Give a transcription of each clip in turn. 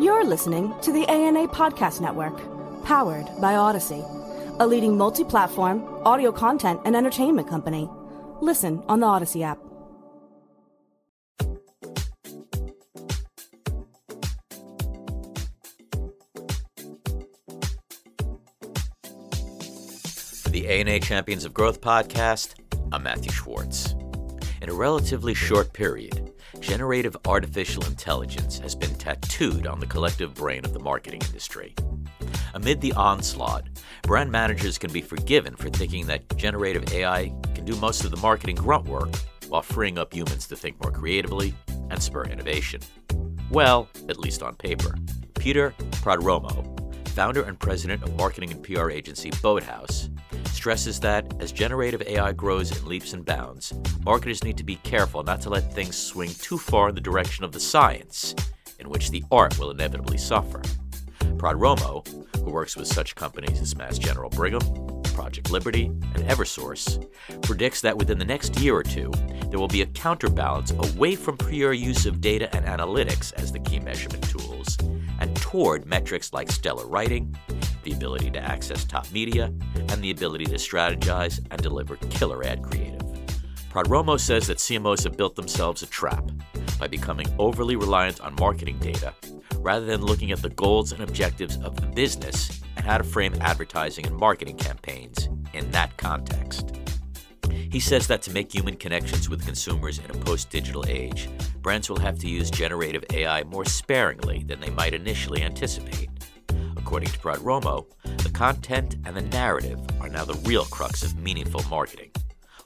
You're listening to the ANA Podcast Network, powered by Odyssey, a leading multi platform audio content and entertainment company. Listen on the Odyssey app. For the ANA Champions of Growth podcast, I'm Matthew Schwartz. In a relatively short period, generative artificial intelligence has been tattooed on the collective brain of the marketing industry. Amid the onslaught, brand managers can be forgiven for thinking that generative AI can do most of the marketing grunt work while freeing up humans to think more creatively and spur innovation. Well, at least on paper. Peter Prodromou, founder and president of marketing and PR agency Boathouse, stresses that as generative AI grows in leaps and bounds, marketers need to be careful not to let things swing too far in the direction of the science, in which the art will inevitably suffer. Prodromou, who works with such companies as Mass General Brigham, Project Liberty, and Eversource, predicts that within the next year or two, there will be a counterbalance away from pure use of data and analytics as the key measurement tools, and toward metrics like stellar writing, the ability to access top media, and the ability to strategize and deliver killer ad creative. Prodromou says that CMOs have built themselves a trap by becoming overly reliant on marketing data rather than looking at the goals and objectives of the business and how to frame advertising and marketing campaigns in that context. He says that to make human connections with consumers in a post digital age, brands will have to use generative AI more sparingly than they might initially anticipate. According to Prodromou, the content and the narrative are now the real crux of meaningful marketing,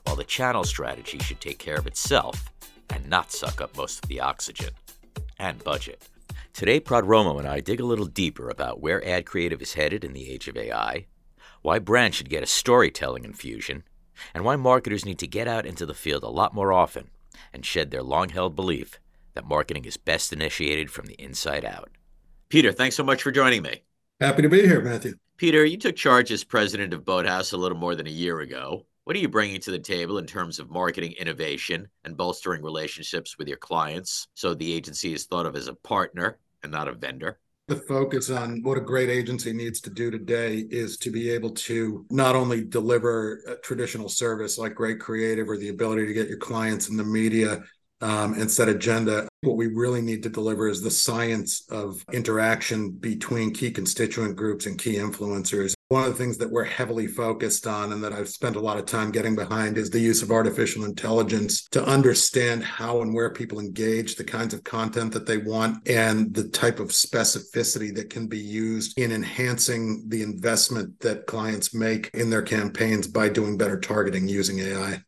while the channel strategy should take care of itself and not suck up most of the oxygen and budget. Today, Prodromou and I dig a little deeper about where ad creative is headed in the age of AI, why brands should get a storytelling infusion, and why marketers need to get out into the field a lot more often and shed their long held belief that marketing is best initiated from the inside out. Peter, thanks so much for joining me. Happy to be here, Matthew. Peter, you took charge as president of Boathouse a little more than a year ago. What are you bringing to the table in terms of marketing innovation and bolstering relationships with your clients so the agency is thought of as a partner and not a vendor? The focus on what a great agency needs to do today is to be able to not only deliver a traditional service like great creative or the ability to get your clients in the media um, and set agenda. What we really need to deliver is the science of interaction between key constituent groups and key influencers. One of the things that we're heavily focused on and that I've spent a lot of time getting behind is the use of artificial intelligence to understand how and where people engage, the kinds of content that they want, and the type of specificity that can be used in enhancing the investment that clients make in their campaigns by doing better targeting using AI.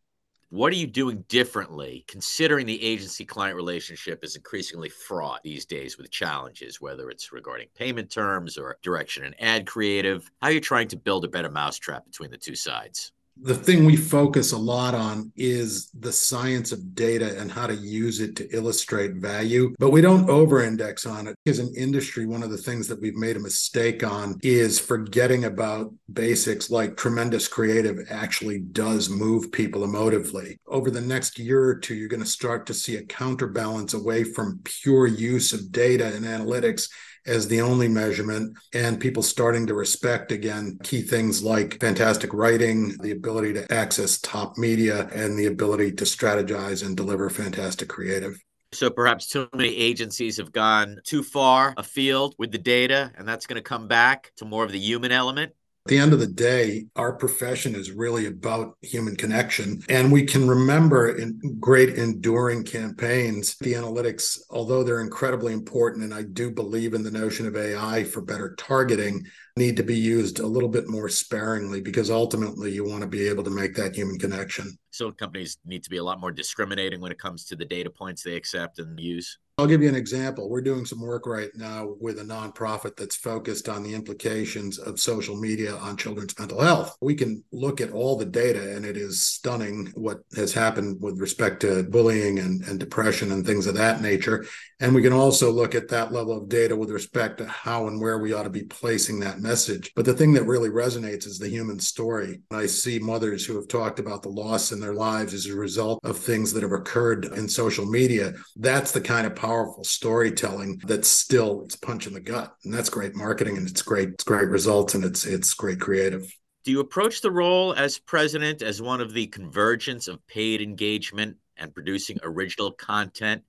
What are you doing differently, considering the agency client relationship is increasingly fraught these days with challenges, whether it's regarding payment terms or direction and ad creative? How are you trying to build a better mousetrap between the two sides? The thing we focus a lot on is the science of data and how to use it to illustrate value, but we don't over index on it. As an industry, one of the things that we've made a mistake on is forgetting about basics like tremendous creative actually does move people emotively. Over the next year or two, you're going to start to see a counterbalance away from pure use of data and analytics as the only measurement and people starting to respect again key things like fantastic writing, the ability to access top media, and the ability to strategize and deliver fantastic creative. So perhaps too many agencies have gone too far afield with the data, and that's going to come back to more of the human element. At the end of the day, our profession is really about human connection. And we can remember in great enduring campaigns, the analytics, although they're incredibly important, and I do believe in the notion of AI for better targeting, need to be used a little bit more sparingly because ultimately you want to be able to make that human connection. So companies need to be a lot more discriminating when it comes to the data points they accept and use. I'll give you an example. We're doing some work right now with a nonprofit that's focused on the implications of social media on children's mental health. We can look at all the data, and it is stunning what has happened with respect to bullying and, and depression and things of that nature. And we can also look at that level of data with respect to how and where we ought to be placing that message. But the thing that really resonates is the human story. I see mothers who have talked about the loss in their lives as a result of things that have occurred in social media. That's the kind of powerful storytelling that's still it's punch in the gut. And that's great marketing and it's great, it's great results and it's it's great creative. Do you approach the role as president as one of the convergence of paid engagement and producing original content?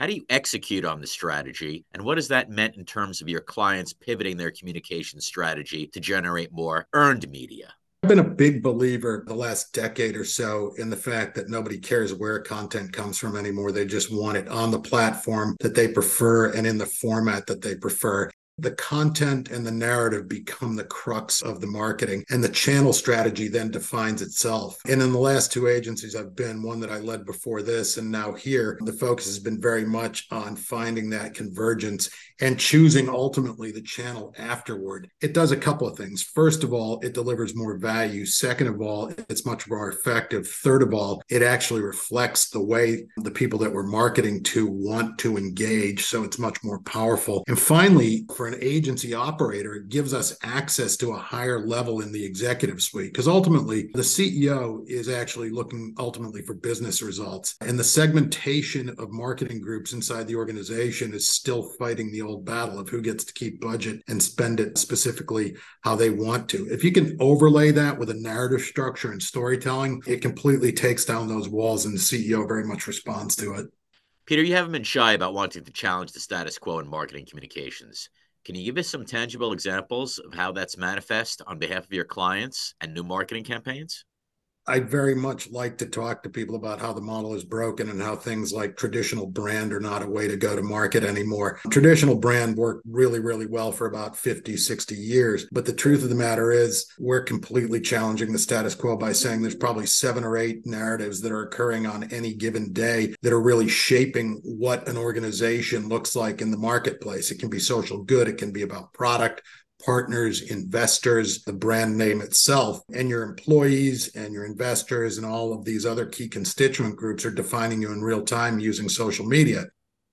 How do you execute on the strategy? And what has that meant in terms of your clients pivoting their communication strategy to generate more earned media? I've been a big believer the last decade or so in the fact that nobody cares where content comes from anymore. They just want it on the platform that they prefer and in the format that they prefer the content and the narrative become the crux of the marketing and the channel strategy then defines itself. And in the last two agencies i've been one that i led before this and now here the focus has been very much on finding that convergence and choosing ultimately the channel afterward. It does a couple of things. First of all it delivers more value. Second of all it's much more effective. Third of all it actually reflects the way the people that we're marketing to want to engage so it's much more powerful. And finally for an agency operator, it gives us access to a higher level in the executive suite. Because ultimately, the CEO is actually looking ultimately for business results. And the segmentation of marketing groups inside the organization is still fighting the old battle of who gets to keep budget and spend it specifically how they want to. If you can overlay that with a narrative structure and storytelling, it completely takes down those walls, and the CEO very much responds to it. Peter, you haven't been shy about wanting to challenge the status quo in marketing communications. Can you give us some tangible examples of how that's manifest on behalf of your clients and new marketing campaigns? I'd very much like to talk to people about how the model is broken and how things like traditional brand are not a way to go to market anymore. Traditional brand worked really, really well for about 50, 60 years. But the truth of the matter is, we're completely challenging the status quo by saying there's probably seven or eight narratives that are occurring on any given day that are really shaping what an organization looks like in the marketplace. It can be social good, it can be about product, partners, investors, the brand name itself, and your employees and your investors and all of these other key constituent groups are defining you in real time using social media.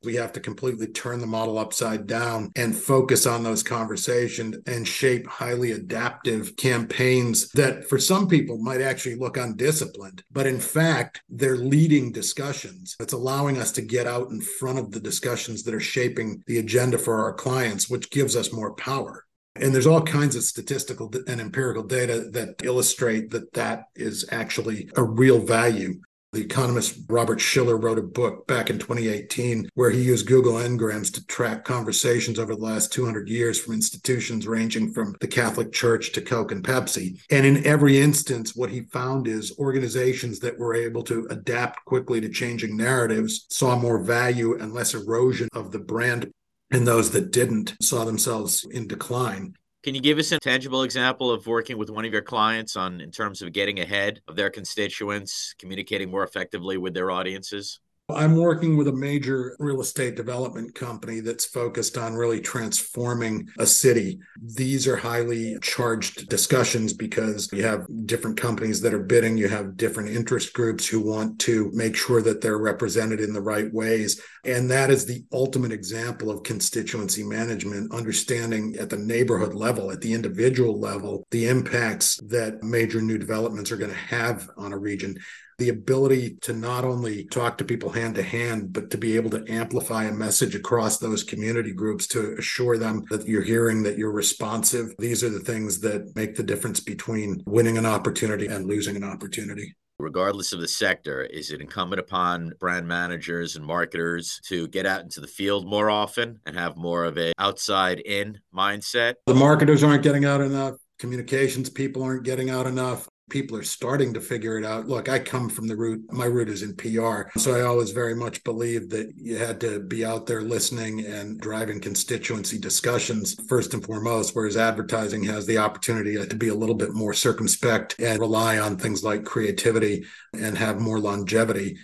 We have to completely turn the model upside down and focus on those conversations and shape highly adaptive campaigns that, for some people, might actually look undisciplined. But in fact, they're leading discussions. It's allowing us to get out in front of the discussions that are shaping the agenda for our clients, which gives us more power. And there's all kinds of statistical and empirical data that illustrate that that is actually a real value. The economist Robert Shiller wrote a book back in 2018 where he used Google Ngrams to track conversations over the last 200 years from institutions ranging from the Catholic Church to Coke and Pepsi. And in every instance, what he found is organizations that were able to adapt quickly to changing narratives saw more value and less erosion of the brand and those that didn't saw themselves in decline. Can you give us a tangible example of working with one of your clients on in terms of getting ahead of their constituents, communicating more effectively with their audiences? I'm working with a major real estate development company that's focused on really transforming a city. These are highly charged discussions because you have different companies that are bidding, you have different interest groups who want to make sure that they're represented in the right ways. And that is the ultimate example of constituency management, understanding at the neighborhood level, at the individual level, the impacts that major new developments are going to have on a region the ability to not only talk to people hand to hand, but to be able to amplify a message across those community groups to assure them that you're hearing, that you're responsive. These are the things that make the difference between winning an opportunity and losing an opportunity. Regardless of the sector, is it incumbent upon brand managers and marketers to get out into the field more often and have more of a outside in mindset? The marketers aren't getting out enough communications people aren't getting out enough people are starting to figure it out. Look, I come from the root, my root is in PR. So I always very much believed that you had to be out there listening and driving constituency discussions first and foremost, whereas advertising has the opportunity to be a little bit more circumspect and rely on things like creativity and have more longevity.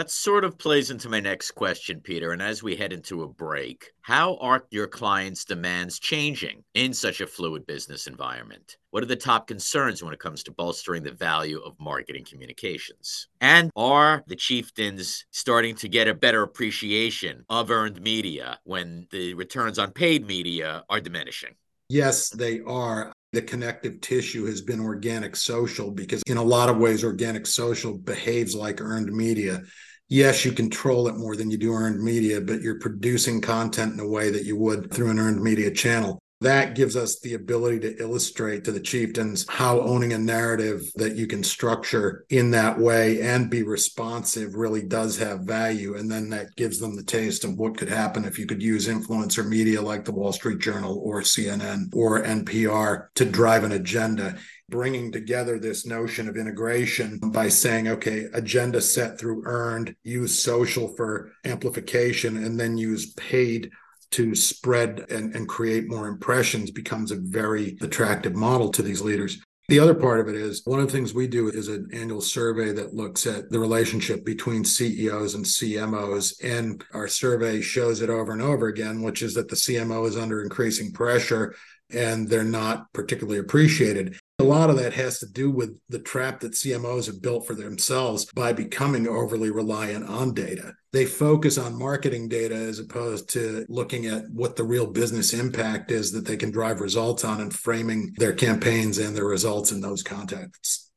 That sort of plays into my next question, Peter. And as we head into a break, how are your clients' demands changing in such a fluid business environment? What are the top concerns when it comes to bolstering the value of marketing communications? And are the chieftains starting to get a better appreciation of earned media when the returns on paid media are diminishing? Yes, they are the connective tissue has been organic social because in a lot of ways organic social behaves like earned media yes, you control it more than you do earned media, but you're producing content in a way that you would through an earned media channel. That gives us the ability to illustrate to the chieftains how owning a narrative that you can structure in that way and be responsive really does have value. And then that gives them the taste of what could happen if you could use influencer media like the Wall Street Journal or CNN or NPR to drive an agenda bringing together this notion of integration by saying, okay, agenda set through earned, use social for amplification, and then use paid to spread and, and create more impressions becomes a very attractive model to these leaders. The other part of it is one of the things we do is an annual survey that looks at the relationship between CEOs and CMOs. And our survey shows it over and over again, which is that the CMO is under increasing pressure and they're not particularly appreciated. A lot of that has to do with the trap that CMOs have built for themselves by becoming overly reliant on data. They focus on marketing data as opposed to looking at what the real business impact is that they can drive results on and framing their campaigns and their results in those contexts.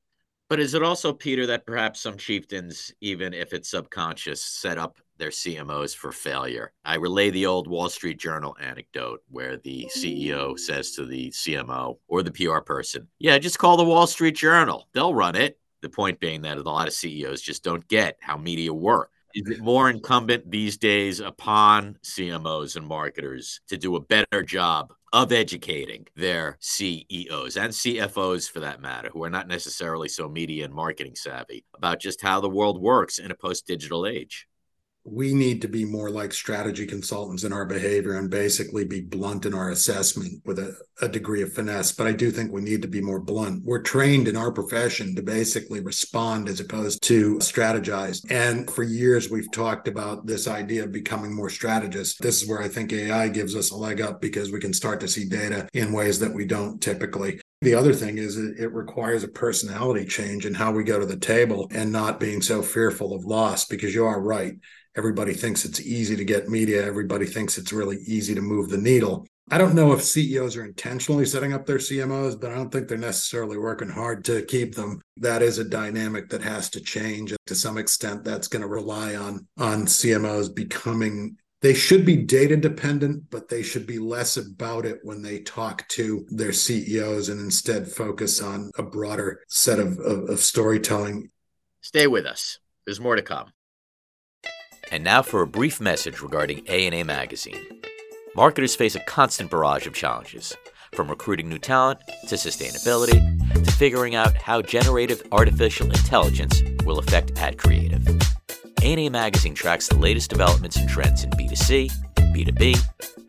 But is it also, Peter, that perhaps some chieftains, even if it's subconscious, set up their CMOs for failure? I relay the old Wall Street Journal anecdote where the CEO says to the CMO or the PR person, Yeah, just call the Wall Street Journal. They'll run it. The point being that a lot of CEOs just don't get how media work. Is it more incumbent these days upon CMOs and marketers to do a better job of educating their CEOs and CFOs for that matter, who are not necessarily so media and marketing savvy about just how the world works in a post digital age? We need to be more like strategy consultants in our behavior and basically be blunt in our assessment with a, a, degree of finesse. But I do think we need to be more blunt. We're trained in our profession to basically respond as opposed to strategize. And for years, we've talked about this idea of becoming more strategists. This is where I think AI gives us a leg up because we can start to see data in ways that we don't typically. The other thing is it requires a personality change in how we go to the table and not being so fearful of loss because you are right Everybody thinks it's easy to get media. Everybody thinks it's really easy to move the needle. I don't know if CEOs are intentionally setting up their CMOs, but I don't think they're necessarily working hard to keep them. That is a dynamic that has to change. To some extent, that's going to rely on on CMOs becoming they should be data dependent, but they should be less about it when they talk to their CEOs and instead focus on a broader set of, of, of storytelling. Stay with us. There's more to come. And now for a brief message regarding ANA Magazine. Marketers face a constant barrage of challenges, from recruiting new talent to sustainability to figuring out how generative artificial intelligence will affect ad creative. ANA Magazine tracks the latest developments and trends in B2C, B2B,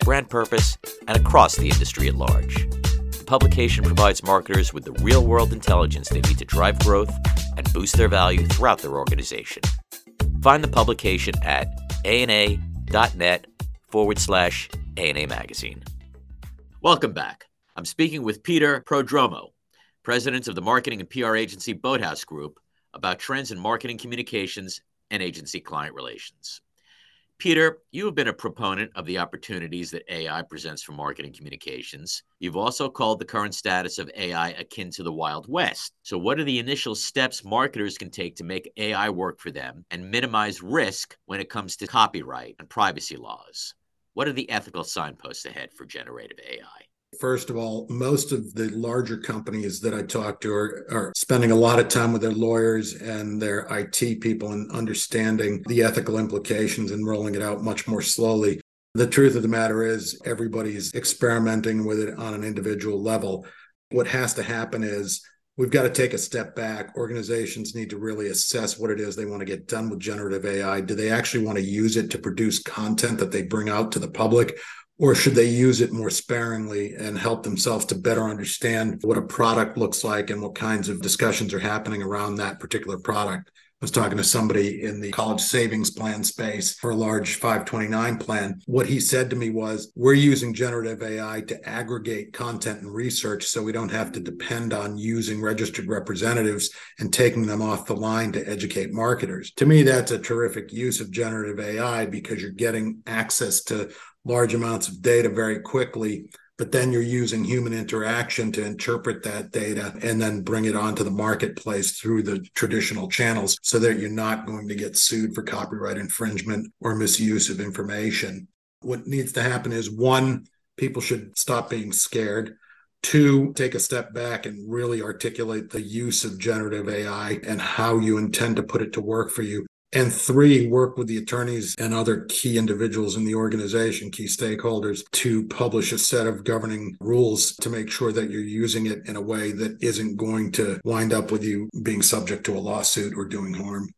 brand purpose, and across the industry at large. The publication provides marketers with the real world intelligence they need to drive growth and boost their value throughout their organization. Find the publication at ana.net forward slash ANA Magazine. Welcome back. I'm speaking with Peter Prodromou, president of the marketing and PR agency Boathouse Group, about trends in marketing communications and agency client relations. Peter, you have been a proponent of the opportunities that AI presents for marketing communications. You've also called the current status of AI akin to the Wild West. So, what are the initial steps marketers can take to make AI work for them and minimize risk when it comes to copyright and privacy laws? What are the ethical signposts ahead for generative AI? First of all, most of the larger companies that I talk to are, are, spending a lot of time with their lawyers and their IT people and understanding the ethical implications and rolling it out much more slowly. The truth of the matter is, everybody's experimenting with it on an individual level. What has to happen is we've got to take a step back. Organizations need to really assess what it is they want to get done with generative AI. Do they actually want to use it to produce content that they bring out to the public? Or should they use it more sparingly and help themselves to better understand what a product looks like and what kinds of discussions are happening around that particular product? Was talking to somebody in the college savings plan space for a large 529 plan. What he said to me was, We're using generative AI to aggregate content and research so we don't have to depend on using registered representatives and taking them off the line to educate marketers. To me, that's a terrific use of generative AI because you're getting access to large amounts of data very quickly. But then you're using human interaction to interpret that data and then bring it onto the marketplace through the traditional channels so that you're not going to get sued for copyright infringement or misuse of information. What needs to happen is one, people should stop being scared. Two, take a step back and really articulate the use of generative AI and how you intend to put it to work for you. And three, work with the attorneys and other key individuals in the organization, key stakeholders, to publish a set of governing rules to make sure that you're using it in a way that isn't going to wind up with you being subject to a lawsuit or doing harm.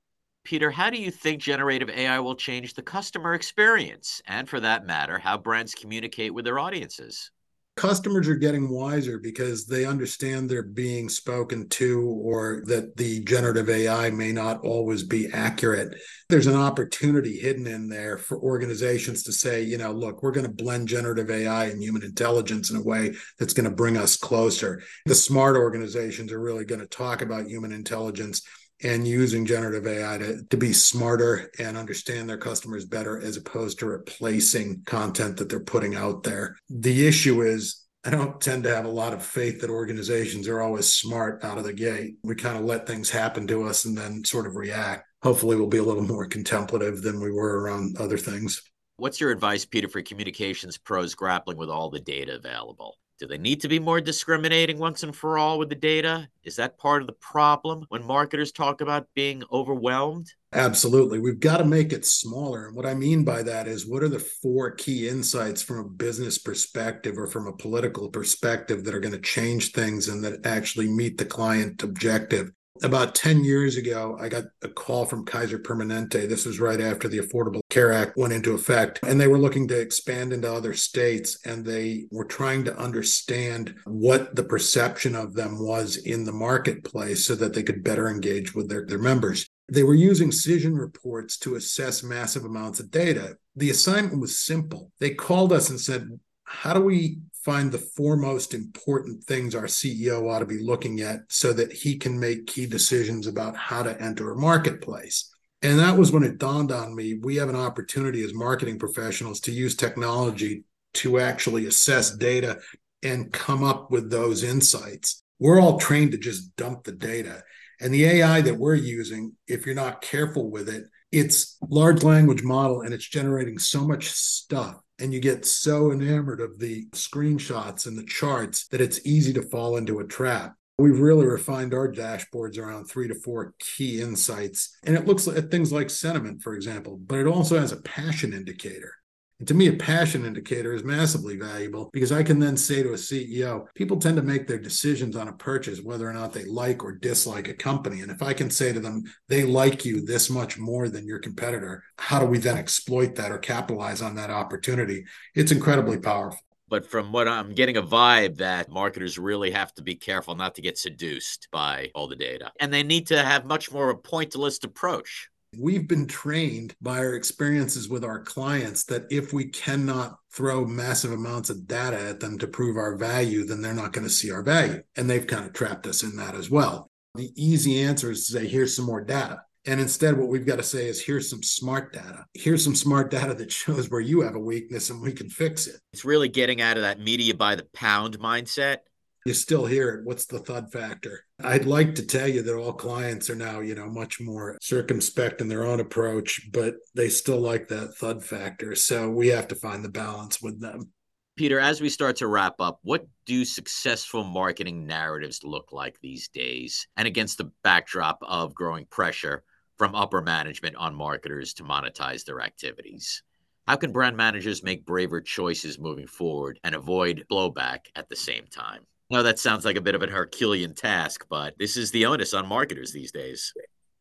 Peter, how do you think generative AI will change the customer experience? And for that matter, how brands communicate with their audiences? Customers are getting wiser because they understand they're being spoken to or that the generative AI may not always be accurate. There's an opportunity hidden in there for organizations to say, you know, look, we're going to blend generative AI and human intelligence in a way that's going to bring us closer. The smart organizations are really going to talk about human intelligence and using generative AI to, to be smarter and understand their customers better as opposed to replacing content that they're putting out there. The issue is I don't tend to have a lot of faith that organizations are always smart out of the gate. We kind of let things happen to us and then sort of react. Hopefully, we'll be a little more contemplative than we were around other things. What's your advice, Peter, for communications pros grappling with all the data available? Do they need to be more discriminating once and for all with the data? Is that part of the problem when marketers talk about being overwhelmed? Absolutely. We've got to make it smaller. And what I mean by that is what are the four key insights from a business perspective or from a political perspective that are going to change things and that actually meet the client objective? About 10 years ago, I got a call from Kaiser Permanente. This was right after the Affordable Care Act went into effect. And they were looking to expand into other states. And they were trying to understand what the perception of them was in the marketplace so that they could better engage with their, their members. They were using Cision reports to assess massive amounts of data. The assignment was simple. They called us and said, How do we find the four most important things our CEO ought to be looking at so that he can make key decisions about how to enter a marketplace. And that was when it dawned on me we have an opportunity as marketing professionals to use technology to actually assess data and come up with those insights. We're all trained to just dump the data. And the AI that we're using, if you're not careful with it, it's large language model and it's generating so much stuff and you get so enamored of the screenshots and the charts that it's easy to fall into a trap. We've really refined our dashboards around three to four key insights. And it looks at things like sentiment, for example, but it also has a passion indicator. And to me, a passion indicator is massively valuable because I can then say to a CEO, people tend to make their decisions on a purchase whether or not they like or dislike a company. And if I can say to them, they like you this much more than your competitor, how do we then exploit that or capitalize on that opportunity? It's incredibly powerful. But from what I'm getting a vibe that marketers really have to be careful not to get seduced by all the data. And they need to have much more of a pointillist approach We've been trained by our experiences with our clients that if we cannot throw massive amounts of data at them to prove our value, then they're not going to see our value. And they've kind of trapped us in that as well. The easy answer is to say, here's some more data. And instead, what we've got to say is, here's some smart data. Here's some smart data that shows where you have a weakness and we can fix it. It's really getting out of that media by the pound mindset you still hear it. What's the thud factor? I'd like to tell you that all clients are now, you know, much more circumspect in their own approach, but they still like that thud factor. So we have to find the balance with them. Peter, as we start to wrap up, what do successful marketing narratives look like these days and against the backdrop of growing pressure from upper management on marketers to monetize their activities? How can brand managers make braver choices moving forward and avoid blowback at the same time? Know that sounds like a bit of an Herculean task, but this is the onus on marketers these days.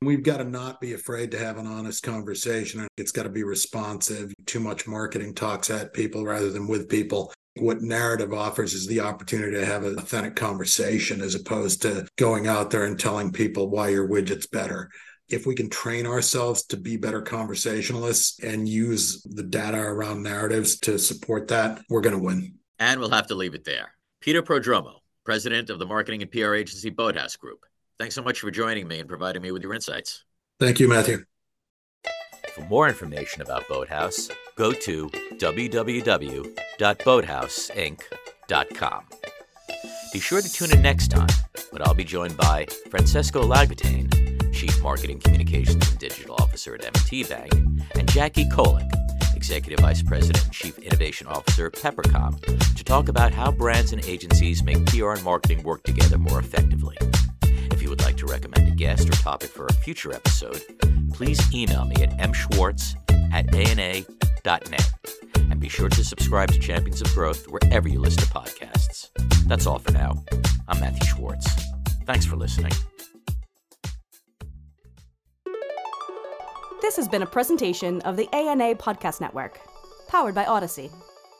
We've got to not be afraid to have an honest conversation. It's got to be responsive. Too much marketing talks at people rather than with people. What narrative offers is the opportunity to have an authentic conversation as opposed to going out there and telling people why your widget's better. If we can train ourselves to be better conversationalists and use the data around narratives to support that, we're going to win. And we'll have to leave it there. Peter Prodromou, president of the marketing and PR agency Boathouse Group. Thanks so much for joining me and providing me with your insights. Thank you, Matthew. For more information about Boathouse, go to www.boathouseInc.com Be sure to tune in next time, when I'll be joined by Francesco Lagatane, Chief Marketing Communications and Digital Officer at M&T Bank, and Jackie Kolek, Executive Vice President and Chief Innovation Officer at Peppercom, to talk about how brands and agencies make PR and marketing work together more effectively. If you would like to recommend a guest or topic for a future episode, please email me at mschwartz at ana.net. And be sure to subscribe to Champions of Growth wherever you listen to podcasts. That's all for now. I'm Matthew Schwartz. Thanks for listening. This has been a presentation of the ANA Podcast Network, powered by Odyssey.